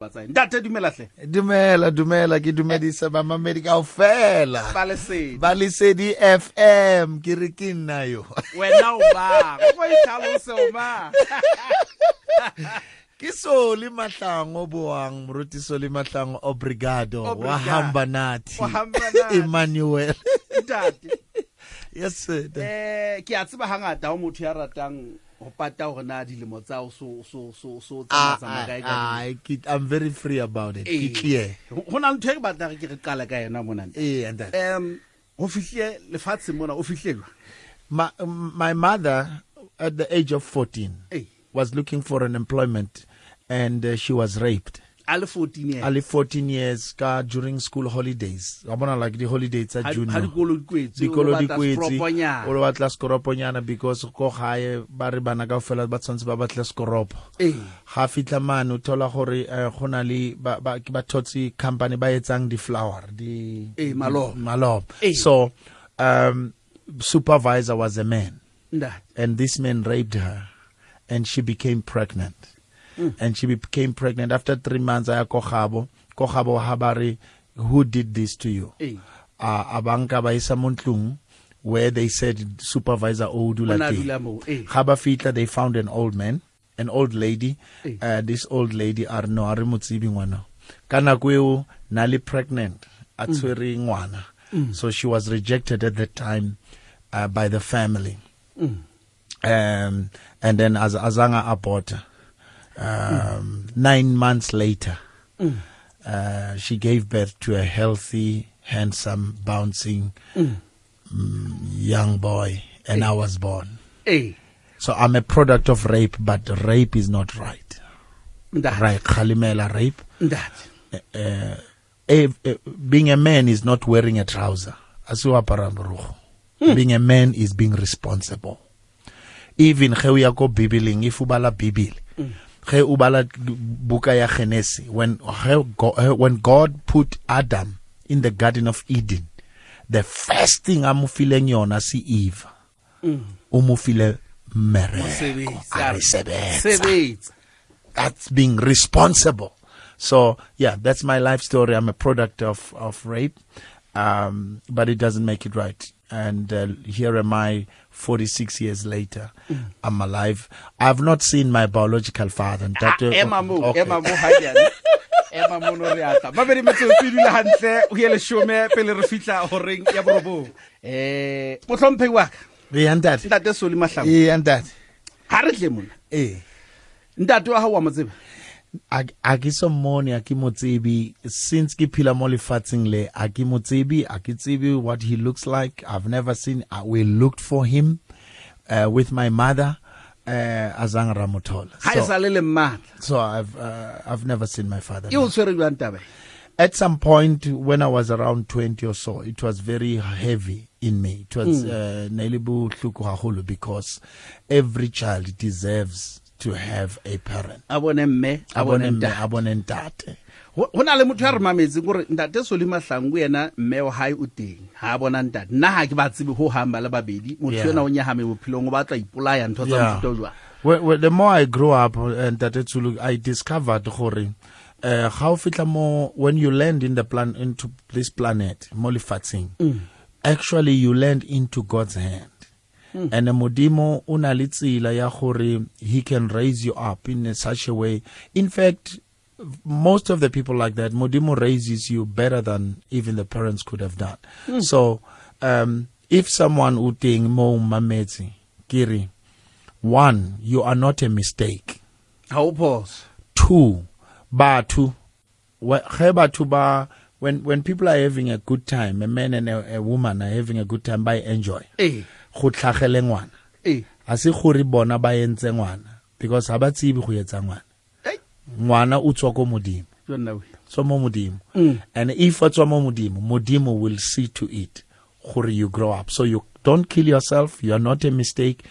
ntate dumelahle dumela dumela ke dumedisa bamamedi kaofela. Ba lesedi. Ba lesedi fm ke re ke nna yo. Wena o bang go itlhalose o mang ke sole mahlango boang moruti sole mahlango obrigado wa hambanati emmanuel. Yes sir. Eh ke a tseba hangata o motho ya ratang pata na dilemo tsa o so so so so tsamaya kae ka ke- i'm very free about it. Ke clear. Ho na ntho e ke batlang ke re qala ka yena mona eh and that um ho fihle lefatshe mona o fihlelwa my, my mother at the age of 14 eh was looking for an employment and uh, she was raped a le 14 years. Early 14 years ka during school holidays. Wa bona like the holiday tsa june ha dikolo dikwetse dikolo dikwetse o lo batla sekoroponyana because ko gae ba re bana ka fela ba tshwanetse ba batla sekoropo. Eh ga fitla mane o thola gore eh, go na le ba ba thotse company ba etsang di-flower di Eh, maloba. maloba Eh. so um supervisor was a man. And this man raped her and she became pregnant and she became pregnant after three months. Aya ko gabo ko gabo ha ba re who did this to you? Uh, abanka ba isa mo where they said supervisor o dula Ona teng. dula moo. Ga ba fitla they found an old man an old lady. Uh, this old lady a re no a re mo ngwana. Ka nako eo na le pregnant a Mm. ngwana. So she was rejected at that time uh, by the family. Mm. um, and then as azanga abort um, nine months later uh, she gave birth to a healthy handsome bouncing mm, young boy and i was born. Hey. so i'm a product of rape but rape is not right. That. right khalimela rape. That. uh, uh, eh, being a man is not wearing a trouser. Mm. being a man is being responsible. Even ge o ya ko bibeleng if o bala bibele ge o bala buka ya when eh, when god put adam in the garden of eden the first thing a mo fileng yona si eve o mo file mmereko a re re, sebetsa. Sebetsa. That's being responsible. So yeah, that's my life story. I'm a product of of rape, um, but it doesn't make it right. And uh, here am I, 46 years later. I'm alive. I've not seen my biological father. Ah, that- ema mo Okay. ema mo hanyane mo no re atla mabedi metsotso e dule hantle o ye leshome pele re fihla horeng ya borobong eh ka Eh, and that. ntate and that. ha re tle mona Eh. ntate wa hao wa mo tseba a ke so mmone a ke mo tsebe since ke phela mo lefatsheng le a ke mo tsebe a ke tsebe what he looks like. I've never seen uh, we looked for him uh, with my mother uh, azang ramothola so, le le mmatla. So i've uh, i've never seen my father. O tshwere jwang taba e? at some point when i was around 20 or so it was very heavy in me. It was uh, bohloko haholo because every child deserves to have a parent. A bone mme a bone ntate. a bone ntate. Ho ho na le motho ya re mametseng gore ntate Solly Mahlangu yena mme wa hae o teng. Ha a bona ntate. Nna ha ke ba tsebe ho hamba le babedi. Motho yona o nyahame bophelong o batla ipolaya ntho tsa mofuta o jwang? Well, well, the more I grew up and that Tsholo, I discovered gore uh, how fitla mo when you land in the plan into this planet mo lefatsheng actually you land into God's hand and the modimo una le tsela ya gore he can raise you up in such a way. In fact most of the people like that modimo raises you better than even the parents could have done. So um if someone uteng mo mametse kiri one you are not a mistake. O two batho ge batho ba when when people are having a good time a man and a, a woman are having a good time by enjoy. Eh go tlhagele ngwana. A se gore bona ba entse ngwana because ha ba tsebe go etsa ngwana. Ngwana o tswa ko modimo. Tswa mo modimo. Mm. and if a tswa mo modimo modimo will see to it gore you grow up. So you don't kill yourself you are not a mistake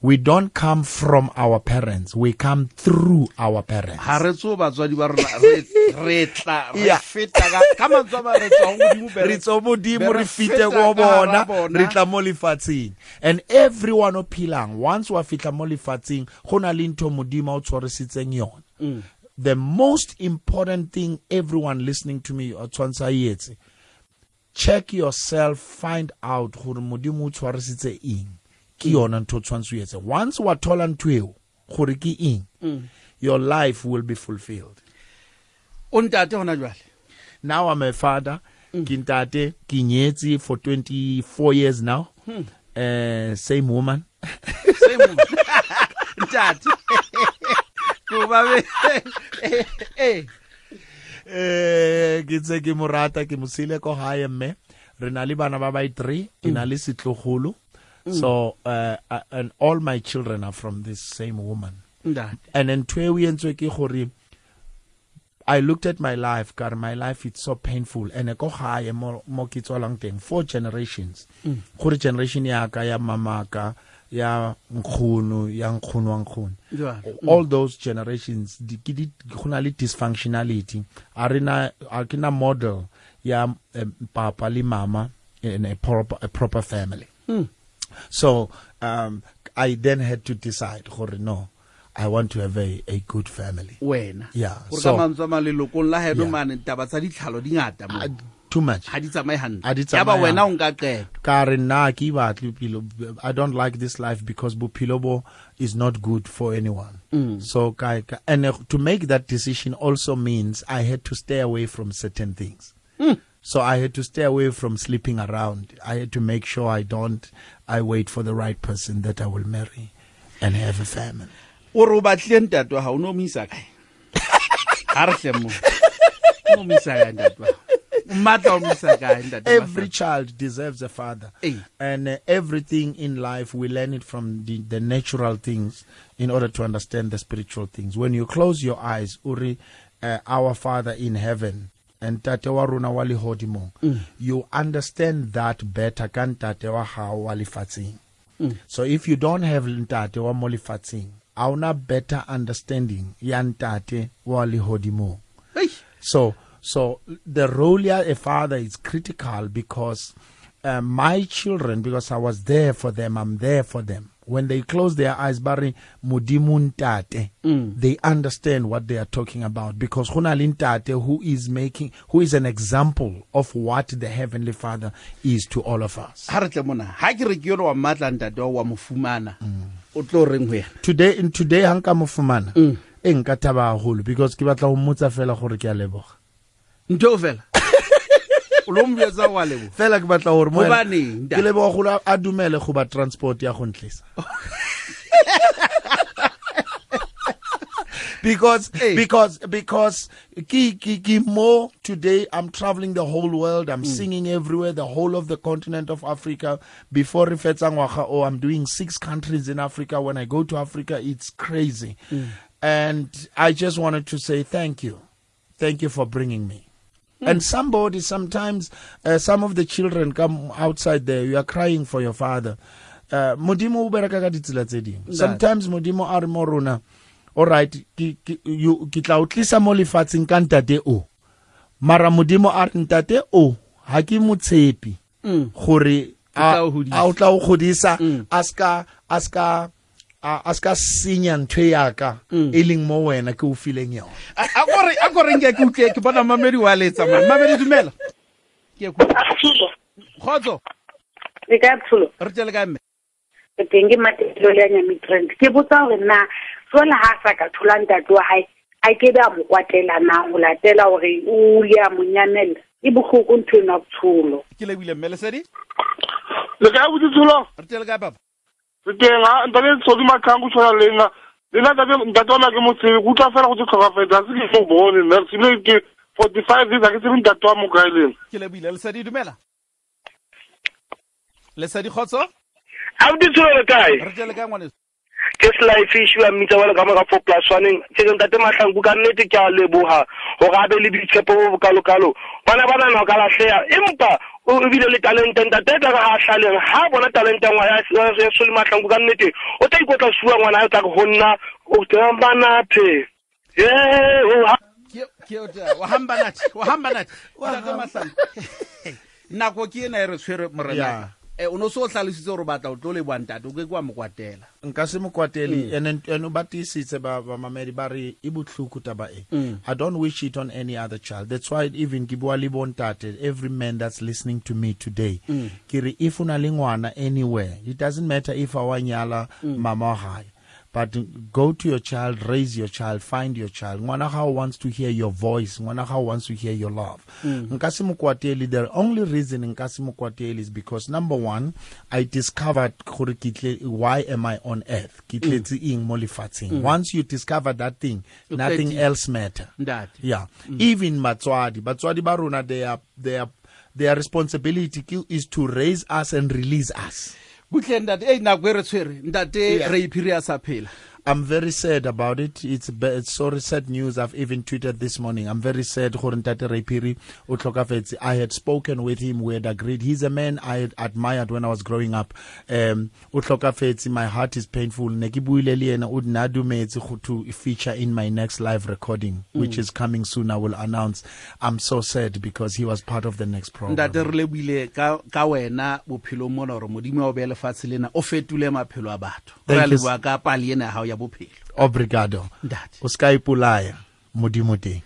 we don't come from our parents. We come through our parents. Ha re tso batswadi ba rona re tla re feta ka ka mantswe a ma re tswa modimo re tswa modimo re fite feta ko ka hara bona re tla mo lefatsheng. And everyone o phelang once wa fitla mo lefatsheng go na le ntho modimo o tshwarisitseng yona. Mm. The most important thing everyone listening to me o tshwanetse a e etse check yourself find out gore modimo o tshwarisitse eng ke yona ntho o tshwanetse o etse once wa thola ntho eo gore ke eng your life will be fulfilled. O ntate gona jwale? Now i'm a father. Ke ntate ke nyetse for 24 years now. Uh, same woman. Same. ntate. Kuba eh. Eh ke tse ke mo rata ke mosile ko gae mme re na le bana ba by three ke na le setlogolo so uh, uh, and all my children are from this same woman ntate and then ntho eo entswe ke gore I looked at my life, God, my life it's so painful. And ko gae mo mo ke tswalang teng four generations. Gore generation ya ka ya mama ka ya nkgono ya nkgono wa nkgono. jwale All those generations di ke di go na le dysfunctionality. A rena a ke na model ya um, papa le mama in a proper a proper family. So um, I then had to decide, no, I want to have a, a good family. wena Yeah, so- ka mantswe a malelokong la heno Yeah. mane taba tsa ditlhalo di ngata mo Uh, too much. ga di tsamaye Ha ya ba wena o nka qeto Ka re nna ke batle bophelo I don't like this life because bophelo bo is not good for anyone. So ka, ka, and uh, to make that decision also means I had to stay away from certain things. So I had to stay away from sleeping around. I had to make sure I don't I wait for the right person that I will marry and have a family. o re o batlile ntate wa ga ne o mo isa kae ga re tle mo o mo isa kae ntate wa mmatla o mo isa kae ntate every child deserves a father Hey. and uh, everything in life we learn it from the, the natural things in order to understand the spiritual things when you close your eyes uri uh, our father in heaven and tate wa rona wa lehodimong you understand that better ka ntate wa gago wa lefatsheng. So if you don't have ntate wa mo lefatsheng a una better understanding ya ntate wa lehodimong Hei, so, so the role as a father is critical because uh, my children, because I was there for them, I'm there for them. When they close their eyes, Barry Mudimuntate, mm. they understand what they are talking about. Because Hunalintate, who is making, who is an example of what the Heavenly Father is to all of us. ga re tle mona ga ke re ke yone wa mmatla ntate wa wa mo fumana mm. o tlo reng go yena? Today, in today, hanka mufumana, mm. e nka thaba haholo because ke batla ho mmotsa fela gore ke a leboga. ntho eo fela? o lo mbietsa wa lebo fela ke batla gore mo wena- Hobaneng, ke a dumele go ba transport ya go ntlisa because Hey. because because ke ke ke mo today i'm traveling the whole world i'm mm. singing everywhere the whole of the continent of africa. Before re oh i'm doing six countries in africa. When i go to africa it's crazy. Mm. And i just wanted to say thank you. Thank you for bringing me and somebody sometimes uh, some of the children come outside there you are crying for your father. Uh, modimo o bereka ka ditsela tse dingwe sometimes modimo a re mo rona alright ke tla o tlisa mo lefatsheng ka ntate o. Mara modimo a re ntate o ha ke motshepi gore a o a o tla o godisa a ska a ska a a ska senya ntho yaka e leng mo wena ke o fileng yona. A a a gore ke ke utlwe ke bona mamedi wa letsa man mamedi dumela. Ke go khotso Le ka thulo. re tele ka mme. Ke tenge matelo le nya mitrend. Ke botsa hore na sola ha sa ka thola ntate wa hae a ke ba mo kwatela na ho latela hore o le a monyanela. E bohloko ntho ena thulo. ke lebile mme lesedi? Le ka botsa tsholo re tele ka papa nga ndale sodima kangu shona lenga. Lena ndate wanake musiri kuti afana kuti tsakafedza asike mubhoni sinoike forty five years ake siri ndate wa mukae lena ke lebile lesedi dumela? Lesedi kgotso? Abuti tsholo kae? Re tele kae ngwaneso? Ke slife issue ya mmitsa wale ka moka four plus one tseke ntate mahlanku ka nnete ke a leboga gore a be le boitshepo bo bokalokalo. Bana ba nana o ka latlhega empa o ebile le talente ntate ka ga a hlaleng ha bona talente ngwa ya sole mahlanku ka nnete o tla ikotla sua ngwana a tla ke go nna o temanathe ye o ha ke ke o tla wa hamba nathi wa hamba nathi wa ga mahlang nako ke ena e re tshwere morena. Yeah. Um o ne o se o tlhalositse gore batla o tlo le ntate o ke ke wa mo kwatela. Nka se mo kwatele and and ba tiisitse ba ba re e botlhoko taba e. I don't wish it on any other child. That's why even ke bua le bontate every man that's listening to me today ke re if o na le ngwana anywhere it doesn't matter if a wa nyala mama wa gae but go to your child raise your child find your child. Gago wants to hear your voice. Gago wants to hear your love. Nka se mo kwatele. The only reason nka se mo kwatele is because number one i discovered gore ke tle- why am i on earth? Eng mo once you discover that thing nothing else matter. That. yeah. Even batswadi. Batswadi ba rona their their their responsibility is to raise us and release us butle ntate. E nako e re tshwere. Ntate re iphiri a sa phela I'm very sad about it. It's, it's sorry sad news. I've even tweeted this morning. I'm very sad. gore Ntate Raipiri o tlhokafetse. I had spoken with him. We had agreed. He's a man I admired when I was growing up. Um. My heart is painful. Ne ke buile le yena, o nna a dumetse go to feature in my next live recording, which is coming soon. I will announce. I'm so sad because he was part of the next program. ntate re lebuile ka ka wena bophelong mona gore modimo wa o beya lefatshe lena o fetole maphelo a batho re Thank you, leboa ka pali ena ya gago ya bophelo Obrigado. ntate O ska ipolaya. Modimo teng.